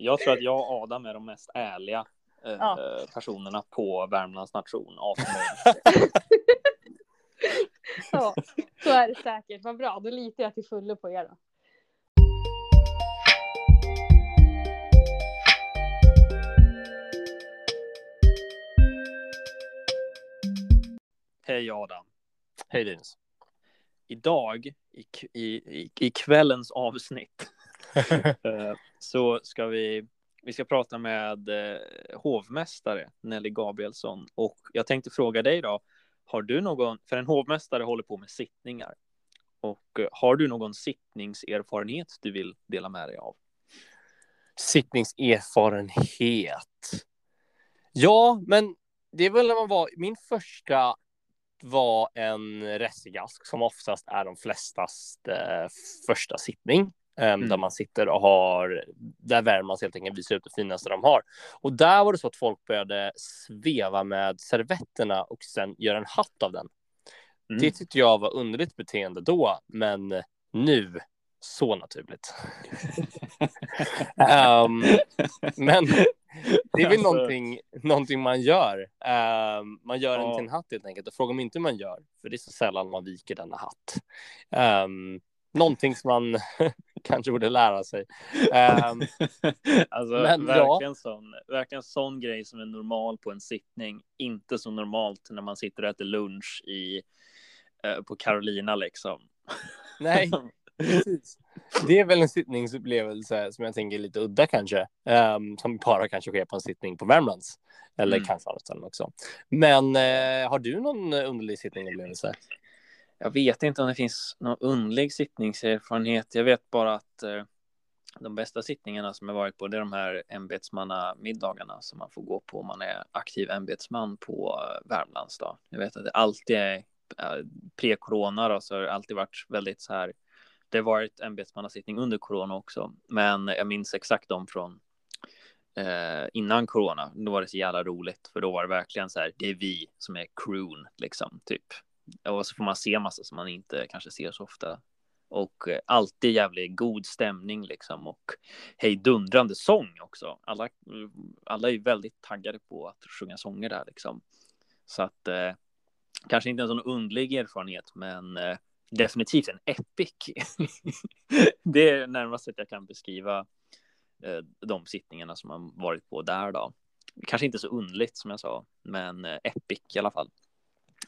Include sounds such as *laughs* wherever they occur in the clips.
Jag tror att jag och Adam är de mest ärliga eh, Ja. personerna på Värmlands nation. *laughs* Ja, så är det säkert. Vad bra, då litar jag till fullo på er då. Hej Adam. Hej Linus. Idag i, i, i, i kvällens avsnitt *laughs* så ska vi, vi ska prata med eh, hovmästare Nelly Gabrielsson och jag tänkte fråga dig då, har du någon, för en hovmästare håller på med sittningar och eh, har du någon sittningserfarenhet du vill dela med dig av? Sittningserfarenhet. Ja, men det är väl när man var, min första var en restgask som oftast är de flestas eh, första sittning. Eh, Mm. Där man sitter och har, där Värmlands helt enkelt visar ut det finaste de har. Och där var det så att folk började sveva med servetterna och sen göra en hatt av den. Mm. Det tyckte jag var underligt beteende då, men nu så naturligt. *laughs* Ehm, men det är väl Alltså, någonting, någonting man gör. Ehm, man gör Ja. en till en hatt helt enkelt och fråga mig inte hur man gör, för det är så sällan man viker denna hatt. Um, någonting som man *laughs* *laughs* kanske borde lära sig. Ehm, *laughs* alltså Men ja. verkligen, sån, verkligen sån grej som är normal på en sittning, inte så normalt när man sitter och äter lunch i, eh, på Carolina liksom. *laughs* nej, precis. Det är väl en sittningsupplevelse som jag tänker är lite udda kanske, ehm, som bara kanske sker på en sittning på Värmlands. Eller Mm. kanske också. Men eh, har du någon underlig sittningupplevelse? Jag vet inte om det finns någon underlig sittningserfarenhet. Jag vet bara att eh, de bästa sittningarna som jag varit på det är de här ämbetsmannamiddagarna som man får gå på om man är aktiv ämbetsman på eh, Värmlands. Då. Jag vet att det alltid är eh, pre-corona då, så har det alltid varit väldigt så här. Det har varit ämbetsmannasittning under corona också, men jag minns exakt dem från eh, innan corona. Då var det så jävla roligt, för då var det verkligen så här. Det är vi som är crewn liksom, typ. Och så får man se massa som man inte kanske ser så ofta. Och eh, alltid jävligt god stämning liksom och hejdundrande sång också. Alla, eh, alla är ju väldigt taggade på att sjunga sånger där liksom. Så att eh, kanske inte en sån underlig erfarenhet, men eh, definitivt en epic. *laughs* det är närmast sätt jag kan beskriva eh, de sittningarna som man varit på där då. Kanske inte så underligt som jag sa, men eh, epic i alla fall.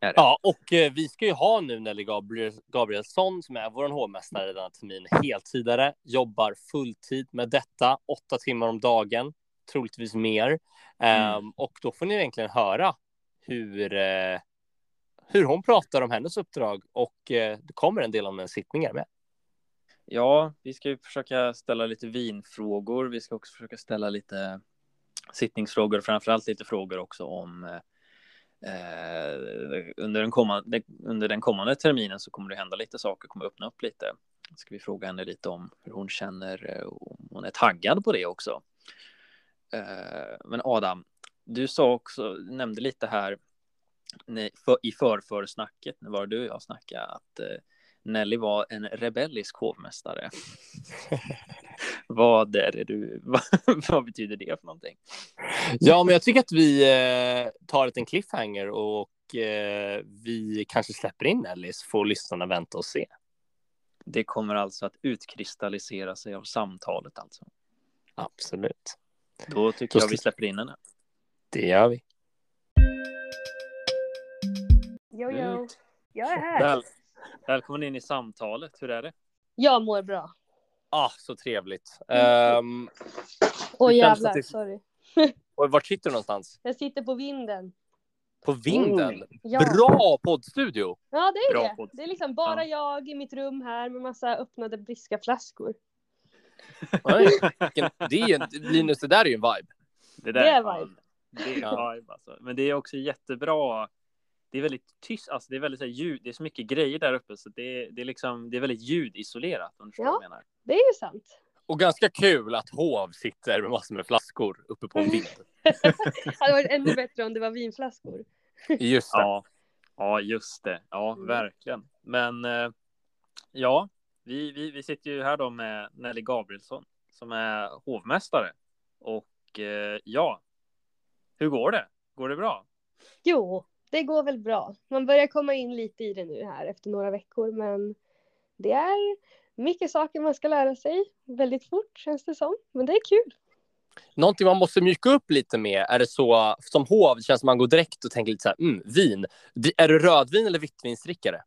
Ja, och eh, vi ska ju ha nu Nelly Gabriel, Gabrielsson som är vår hovmästare denna termin, heltidare, jobbar fulltid med detta, åtta timmar om dagen, troligtvis mer. Mm. Ehm, och då får ni egentligen höra hur, eh, hur hon pratar om hennes uppdrag och eh, det kommer en del om en sittningar med. Ja, vi ska ju försöka ställa lite vinfrågor. Vi ska också försöka ställa lite sittningsfrågor, framförallt lite frågor också om eh, Eh, under, den kommande, under den kommande terminen så kommer det hända lite saker, kommer öppna upp lite. Ska vi fråga henne lite om hur hon känner och om hon är taggad på det också. Eh, men Adam, du sa också, nämnde lite här i förförsnacket, när var det du och jag snackade, att eh, Nelly var en rebellisk hovmästare. *laughs* vad är det du, vad, *laughs* vad betyder det för någonting? Ja, men jag tycker att vi eh, tar en cliffhanger och eh, vi kanske släpper in Nelly så får lyssnarna vänta och se. Det kommer alltså att utkristallisera sig av samtalet alltså. Absolut, Då tycker Då jag vi släpper in henne. det gör vi. Jo, jo. Jag är här. Väl, välkommen in i samtalet, hur är det? Jag mår bra. Ah, så trevligt. Um, Åh känns jävlar, det- sorry. *laughs* och vart sitter du någonstans? Jag sitter på vinden. På vinden? Oh. Ja, Bra poddstudio! ja det är Bra det. podd. Det är liksom bara Ja. jag i mitt rum här med massa öppnade briska flaskor. *laughs* Det är en, Linus, det där är ju en vibe. Det, Det är vibe. Det är vibe alltså. Men det är också jättebra. Det är väldigt tyst, alltså det är väldigt så här, ljud, det är så mycket grejer där uppe så det är, det är liksom, det är väldigt ljudisolerat om du Ja. vad jag menar. Det är ju sant. Och ganska kul att hov sitter med massor med flaskor uppe på en vind. *laughs* Det hade varit ännu bättre om det var vinflaskor. *laughs* Just det. Ja, ja just det. Ja, Mm. verkligen. Men eh, ja, vi, vi, vi sitter ju här då med Nelly Gabrielsson som är hovmästare Och eh, ja, hur går det? Går det bra? Jo, det går väl bra. Man börjar komma in lite i det nu här efter några veckor, men det är mycket saker man ska lära sig väldigt fort känns det som. Men det är kul. Någonting man måste mjuka upp lite med, är det så som hov, det känns som man går direkt och tänker lite så här, mm, vin. Är du rödvin eller vitvinsdrickare?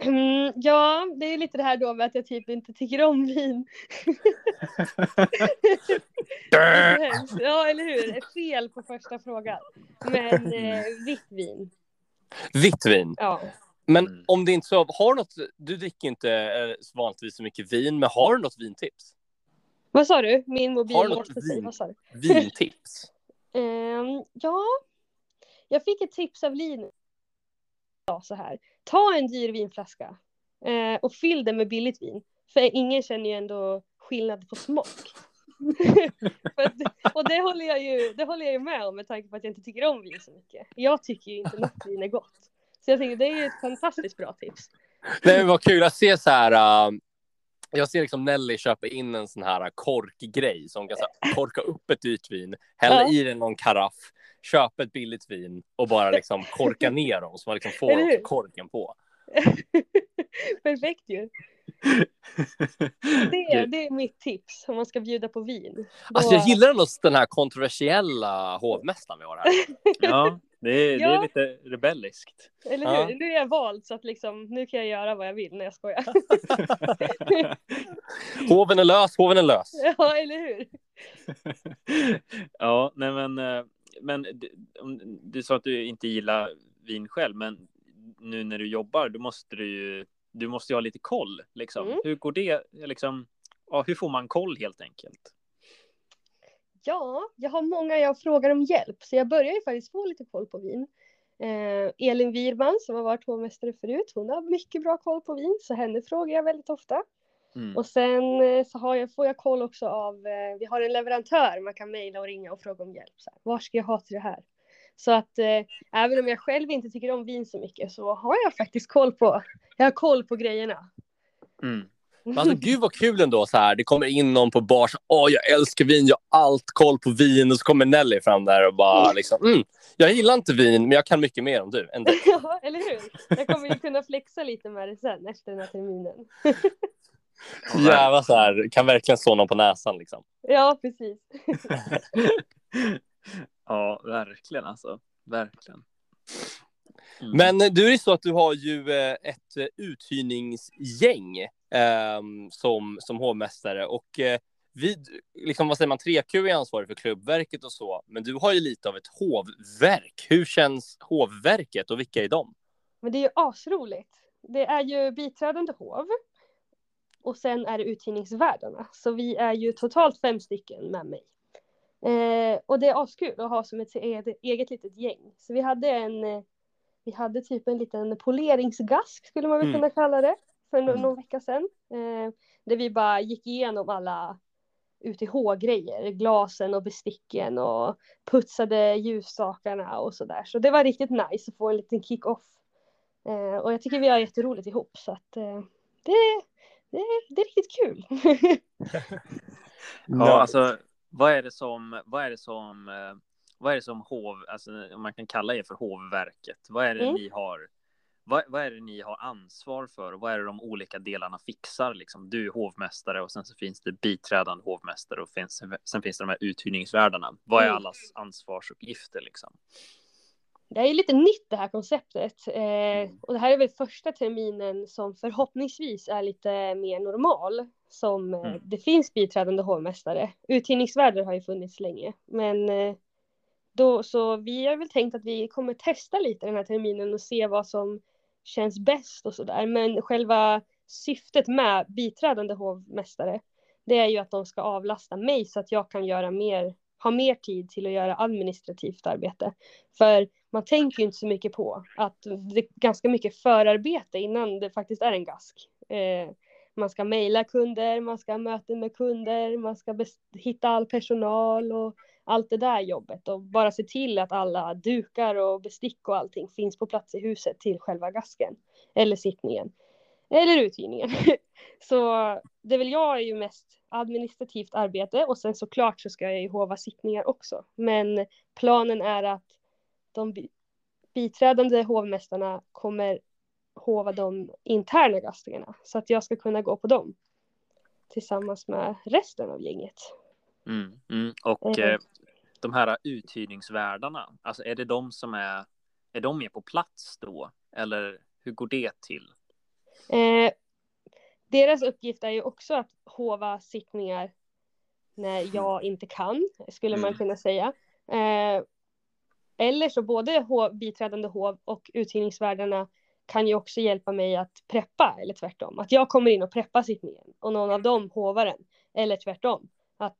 Mm, ja, det är lite det här då med att jag typ inte tycker om vin. *laughs* ja, eller hur? Fel på första frågan. Men eh, vitt vin. Vitt vin? Ja. Men Mm. om det inte så, har du något, du dricker inte eh, vanligtvis så mycket vin, men har du något vintips? Vad sa du? Min mobil Har du något måste säga. vin? Vad sa du? Vintips? *laughs* Ehm, ja, jag fick ett tips av Linus. Ja, så här. Ta en dyr vinflaska eh, och fyll den med billigt vin. För ingen känner ju ändå skillnad på smak. *laughs* Att- och det håller, jag ju, det håller jag ju med om med tanke på att jag inte tycker om vin så mycket. Jag tycker ju inte *laughs* något vin är gott. Så jag tänker det är ju ett fantastiskt bra tips. Nej, men vad kul att se så här. Uh, jag ser liksom Nelly köpa in en sån här korkgrej som kan så här, korka upp ett dyrt vin, hälla Ja. i den någon karaff, köpa ett billigt vin och bara liksom korka *laughs* ner dem så man liksom får korken på. *laughs* Perfekt ju. *laughs* Det är, det är mitt tips om man ska bjuda på vin. Alltså Då- jag gillar ändå den här kontroversiella hovmästaren vi har här. Ja, det är, det är Ja. lite rebelliskt. Eller Ja. hur? Nu är jag vald så att liksom, nu kan jag göra vad jag vill när jag skojar. Hoven är lös, hoven är lös. ja, eller hur? ja, nej men, eh, men du sa att du inte gillar vin själv, men nu när du jobbar, då måste du ju, du måste ju ha lite koll liksom. Mm. Hur går det liksom? Ja, hur får man koll helt enkelt? Ja, jag har många jag frågar om hjälp, så jag börjar ju faktiskt få lite koll på vin. Eh, Elin Wirman som har varit hovmästare förut, hon har mycket bra koll på vin, så henne frågar jag väldigt ofta. Mm. Och sen eh, så har jag, får jag koll också av, eh, vi har en leverantör man kan mejla och ringa och fråga om hjälp. Så här, Var ska jag ha till det här? Så att eh, även om jag själv inte tycker om vin så mycket så har jag faktiskt koll på, jag har koll på grejerna. Mm. Men *laughs* Alltså gud vad kul ändå så här. Det kommer in någon på bar. så, Åh, jag älskar vin. Jag har allt koll på vin. Och så kommer Nelly fram där och bara liksom. Mm, jag gillar inte vin, men jag kan mycket mer om du. Än dig. *laughs* Ja, eller hur? Jag kommer ju kunna flexa lite med det sen efter den här terminen. *laughs* Jävlar så här. Kan verkligen slå någon på näsan liksom. Ja, precis. *laughs* ja, verkligen alltså. Verkligen. Mm. Men eh, du är ju så att du har ju eh, ett eh, uthyrningsgäng ehm, som, som hovmästare och eh, vid, liksom, vad säger man, 3Q är ansvarig för klubbverket och så, men du har ju lite av ett hovverk. Hur känns hovverket och vilka är de? Men det är ju asroligt. Det är ju biträdande hov. Och sen är det uthyrningsvärdarna. Så vi är ju totalt fem stycken med mig. Eh, och det är askul att ha som ett eget, eget litet gäng. Så vi hade en, eh, vi hade typ en liten poleringsgask skulle man väl Mm. kunna kalla det. För no- Mm. någon vecka sedan. Eh, där vi bara gick igenom alla UTH-grejer. Glasen och besticken och putsade ljusstakarna och sådär. Så det var riktigt nice att få en liten kick-off. Eh, och jag tycker vi har jätteroligt ihop så att eh, det, det, det är riktigt kul. *laughs* Ja, alltså vad är det som, vad är det som, eh, vad är det som hov, alltså om man kan kalla er för hovverket, vad är det Mm. ni har, vad, vad är det ni har ansvar för och vad är det de olika delarna fixar liksom? Du är hovmästare och sen så finns det biträdande hovmästare och finns, sen finns det de här uthyrningsvärdarna. Vad är Mm. allas ansvarsuppgifter liksom? Det är lite nytt det här konceptet. Eh, och det här är väl första terminen som förhoppningsvis är lite mer normal. Som eh, Mm. det finns biträdande hovmästare. Uthyrningsvärdar har ju funnits länge. Men eh, då, så vi har väl tänkt att vi kommer testa lite den här terminen och se vad som känns bäst och sådär. Men själva syftet med biträdande hovmästare det är ju att de ska avlasta mig så att jag kan göra mer, ha mer tid till att göra administrativt arbete. För man tänker ju inte så mycket på att det är ganska mycket förarbete innan det faktiskt är en gask. Eh, man ska mejla kunder, man ska ha möten med kunder, man ska hitta all personal och allt det där jobbet och bara se till att alla dukar och bestick och allting finns på plats i huset till själva gasken eller sittningen eller uthyrningen. *laughs* Så det vill jag är ju mest administrativt arbete och sen såklart så ska jag ju hova sittningar också. Men planen är att de biträdande hovmästarna kommer hova de interna gastningarna så att jag ska kunna gå på dem tillsammans med resten av gänget. Mm, mm. Och eh, de här uthyrningsvärdarna, alltså är det de som är, är de med på plats då? Eller hur går det till? Eh, deras uppgift är ju också att hova sittningar när jag inte kan, skulle man mm. kunna säga. Eh, eller så både hov, biträdande hov och uthyrningsvärdarna kan ju också hjälpa mig att preppa eller tvärtom. Att jag kommer in och preppar sittningen och någon av dem hovar den. Eller tvärtom. Att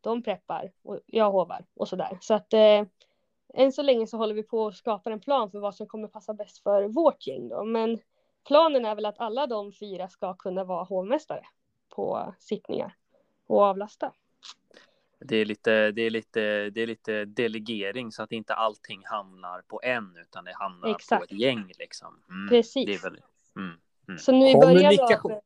de preppar och jag hovar och sådär. Så att eh, än så länge så håller vi på att skapa en plan för vad som kommer passa bäst för vårt gäng då. Men planen är väl att alla de fyra ska kunna vara hovmästare på sittningar och avlasta. Det är, lite, det, är lite, det är lite delegering så att inte allting hamnar på en utan det hamnar Exakt. på ett gäng. Liksom. Mm, Precis. Det är väl, mm, mm. Så nu i början av,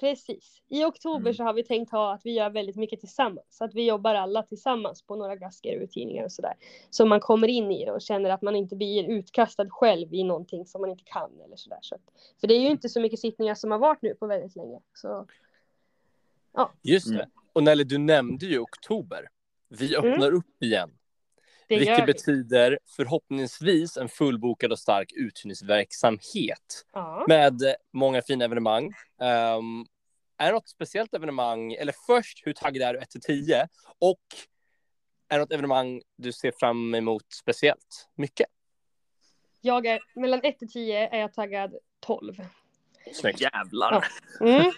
Precis. I oktober mm. så har vi tänkt ha att vi gör väldigt mycket tillsammans. Så att vi jobbar alla tillsammans på några gasker och tidningar och sådär. Så man kommer in i det och känner att man inte blir utkastad själv i någonting som man inte kan eller sådär. Så för det är ju inte så mycket sittningar som har varit nu på väldigt länge. Så, ja. Just det. Mm. Och Nelly, du nämnde ju oktober. Vi mm. öppnar mm. upp igen. Det vilket betyder förhoppningsvis en fullbokad och stark uthyrningsverksamhet ja. med många fina evenemang. Um, är det något speciellt evenemang, eller först hur taggad är du 1 till 10 och är det något evenemang du ser fram emot speciellt mycket? Jag är mellan 1 till 10 är jag taggad 12. Snyggt. Jävlar. Ja. Mm,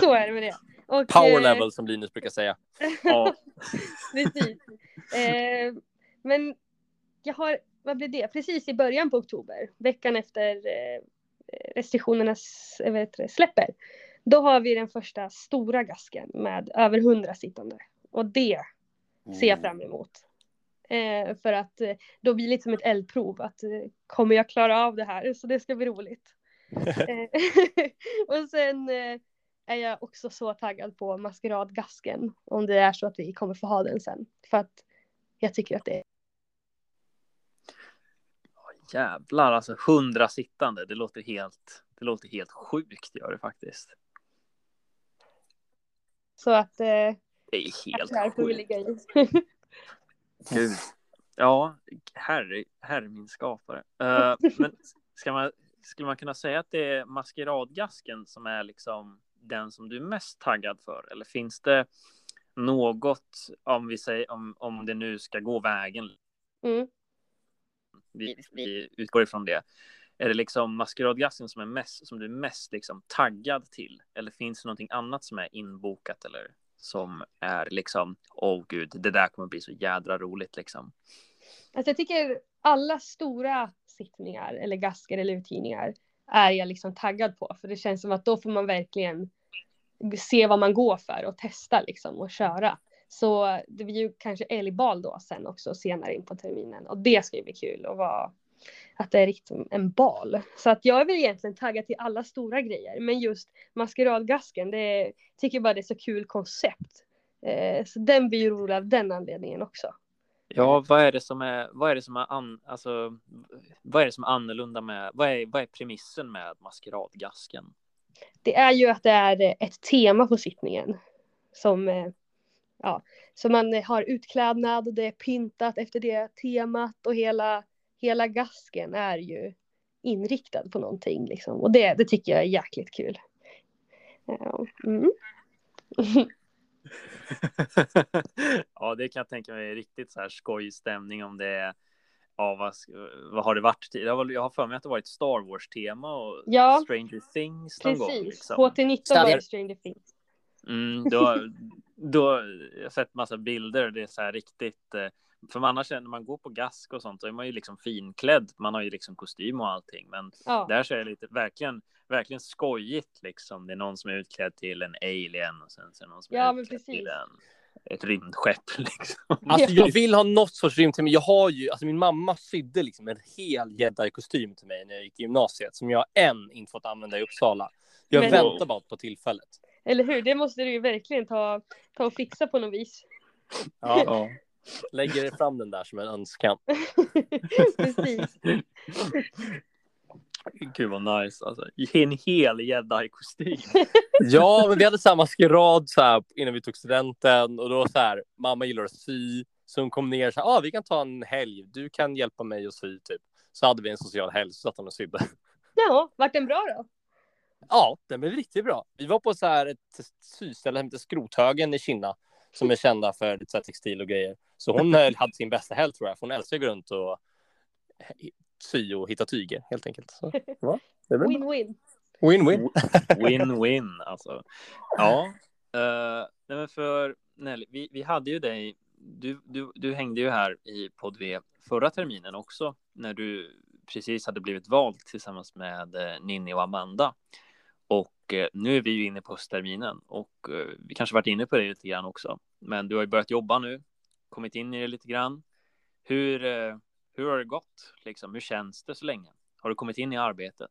så är det med det. Och, Power eh, level som Linus brukar säga. *laughs* ja. Precis. Eh, men jag har, vad blir det, precis i början på oktober, veckan efter eh, restriktionerna släpper, då har vi den första stora gasken med över hundra sittande. Och det ser jag fram emot. Eh, för att eh, då blir det lite som ett eldprov, att eh, kommer jag klara av det här? Så det ska bli roligt. *laughs* Eh, *laughs* och sen eh, är jag också så taggad på maskeradgasken, om det är så att vi kommer få ha den sen. För att jag tycker att det är jävlar, alltså hundra sittande. Det låter helt, det låter helt sjukt gör det faktiskt. Så att. Eh, det är helt här sjukt. Vi ligga i. *laughs* Gud. Ja, herre, herre min skapare. Uh, men ska man, skulle man kunna säga att det är maskeradgasken som är liksom den som du är mest taggad för? Eller finns det något, om vi säger om, om det nu ska gå vägen? Mm vi, vi utgår ifrån det. Är det liksom maskeradgassen som, är mest, som du är mest liksom taggad till? Eller finns det någonting annat som är inbokat eller som är liksom, åh oh, gud, det där kommer bli så jädra roligt liksom? Alltså jag tycker alla stora sittningar eller gasker eller uthyrningar är jag liksom taggad på. För det känns som att då får man verkligen se vad man går för och testa liksom och köra. Så det blir ju kanske älgbal då sen också senare in på terminen och det ska ju bli kul och vara att det är riktigt en bal. Så att jag är väl egentligen taggad till alla stora grejer men just maskeradgasken det tycker bara det är så kul koncept. Eh, så den blir ju rolig av den anledningen också. Ja, vad är det som är, vad är det som är, an, alltså, vad är det som är annorlunda med, vad är, vad är premissen med maskeradgasken? Det är ju att det är ett tema på sittningen som eh, ja, så man har utklädnad och det är pyntat efter det temat och hela, hela gasken är ju inriktad på någonting liksom. Och det, det tycker jag är jäkligt kul. Mm. *laughs* ja, det kan jag tänka mig riktigt så här skojstämning om det är Ja, vad, vad har det varit? Jag har för mig att det varit Star Wars-tema och ja, Stranger Things någon precis. gång. Liksom. HT19 var Stranger Things. Mm, då, då, jag har sett massa bilder, det är så här riktigt, eh, för annars när man går på gask och sånt så är man ju liksom finklädd, man har ju liksom kostym och allting, men ja. där så är det lite, verkligen, verkligen skojigt liksom. Det är någon som är utklädd till en alien och sen så är det någon som ja, är utklädd till en ett rymdskepp. *laughs* Liksom. Alltså jag vill ha något sorts rymdtema. Jag har ju, alltså min mamma sydde liksom en hel jedi-kostym till mig när jag gick i gymnasiet som jag än inte fått använda i Uppsala. Jag Men... väntar bara på tillfället. Eller hur? Det måste du ju verkligen ta, ta och fixa på något vis. Ja, Ja. lägger fram den där som en önskan. *laughs* Precis. Gud vad nice alltså. En hel jedi-kostym. *laughs* Ja, men vi hade samma maskerad så här innan vi tog studenten och då så här, mamma gillar att sy, så hon kom ner så här, ah, vi kan ta en helg, du kan hjälpa mig att sy typ. Så hade vi en social helg, så satt hon och sydde. Ja, vart den bra då? Ja, den blev riktigt bra. Vi var på så här ett syställe som heter Skrothögen i Kina som är kända för lite så här textil och grejer. Så hon *laughs* hade sin bästa helg tror jag, för hon älskar att gå runt och sy och hitta tyger helt enkelt. Så, ja. Win-win. Win-win. Win-win alltså. Ja, uh, nej men för Nelly, vi, vi hade ju dig. Du, du, du hängde ju här i podd V förra terminen också när du precis hade blivit vald tillsammans med eh, Ninni och Amanda. Eh, nu är vi ju inne på höstterminen och eh, vi kanske varit inne på det lite grann också. Men du har ju börjat jobba nu, kommit in i det lite grann. Hur, eh, hur har det gått? Liksom, hur känns det så länge? Har du kommit in i arbetet?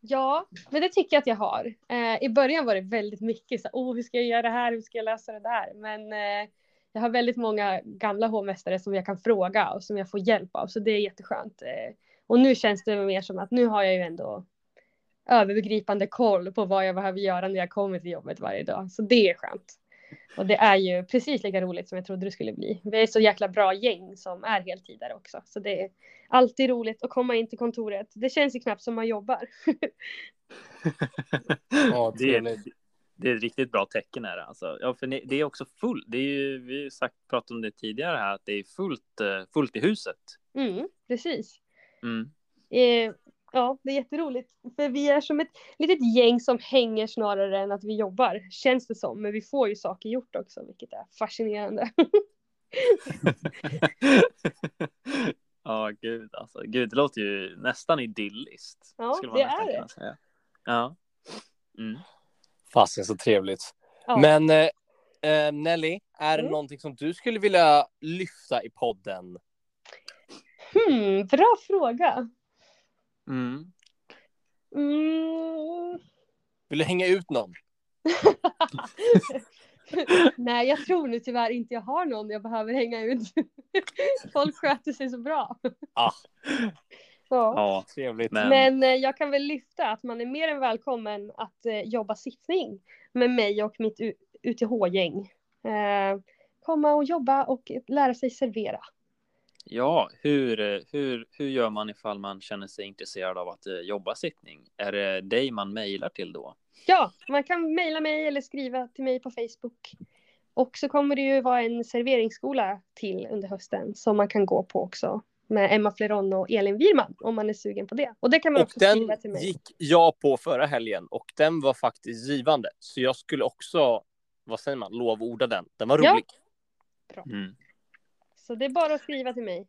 Ja, men det tycker jag att jag har. Eh, I början var det väldigt mycket så oh, hur ska jag göra det här, hur ska jag lösa det där? Men eh, jag har väldigt många gamla hovmästare som jag kan fråga och som jag får hjälp av, så det är jätteskönt. Eh, och nu känns det mer som att nu har jag ju ändå övergripande koll på vad jag behöver göra när jag kommer till jobbet varje dag, så det är skönt. Och det är ju precis lika roligt som jag trodde det skulle bli. Vi är så jäkla bra gäng som är heltidare också, så det är alltid roligt att komma in till kontoret. Det känns ju knappt som man jobbar. *laughs* Ja, det, är, det är ett riktigt bra tecken är det alltså. Ja, för ni- det är också fullt. Det är ju, vi har ju sagt, pratat om det tidigare här, att det är fullt, eh, fullt i huset. Mm, precis. Mm. Eh, ja, det är jätteroligt. För vi är som ett litet gäng som hänger snarare än att vi jobbar, känns det som. Men vi får ju saker gjort också, vilket är fascinerande. *laughs* ja, gud alltså. Gud, det låter ju nästan idylliskt. Ja, skulle man det är det. Säga. Ja. Mm. Fasen så trevligt. Ja. Men eh, eh, Nelly, är det Mm. någonting som du skulle vilja lyfta i podden? Hmm, bra fråga. Mm. Mm. Vill du hänga ut någon? *laughs* Nej, jag tror nu tyvärr inte jag har någon jag behöver hänga ut. *laughs* Folk sköter sig så bra. Ja. *laughs* Ja, Trevligt. men, Men eh, jag kan väl lyfta att man är mer än välkommen att eh, jobba sittning med mig och mitt UTH-gäng. Eh, komma och jobba och lära sig servera. Ja hur, hur, hur gör man ifall man känner sig intresserad av att eh, jobba sittning? Är det dig man mejlar till då? Ja, man kan mejla mig eller skriva till mig på Facebook. Och så kommer det ju vara en serveringsskola till under hösten som man kan gå på också med Emma Fleron och Elin Wirman om man är sugen på det. Och det kan man Och också den skriva till mig. gick jag på förra helgen och den var faktiskt givande. Så jag skulle också, vad säger man, lovorda den. Den var Ja. rolig. Mm. Så det är bara att skriva till mig.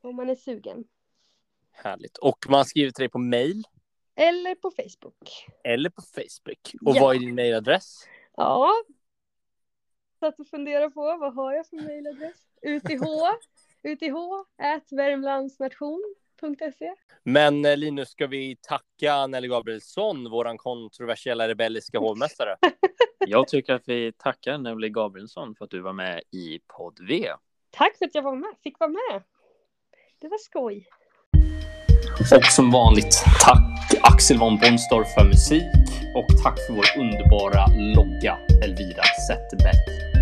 Om man är sugen. Härligt. Och man skriver till dig på mail Eller på Facebook. eller på Facebook. Och Ja. vad är din mailadress? Ja. Satt och funderade på vad har jag för mejladress? UTH. UTH *laughs* at värmlandsnation.se. Men eh, Linus, ska vi tacka Nelly Gabrielsson, våran kontroversiella rebelliska hovmästare? *laughs* Jag tycker att vi tackar Nelly Gabrielsson för att du var med i podd V. Tack för att jag var med, fick vara med. Det var skoj. Och som vanligt, tack Axel von Bonstorff för musik och tack för vår underbara logga Elvira Zetterberg.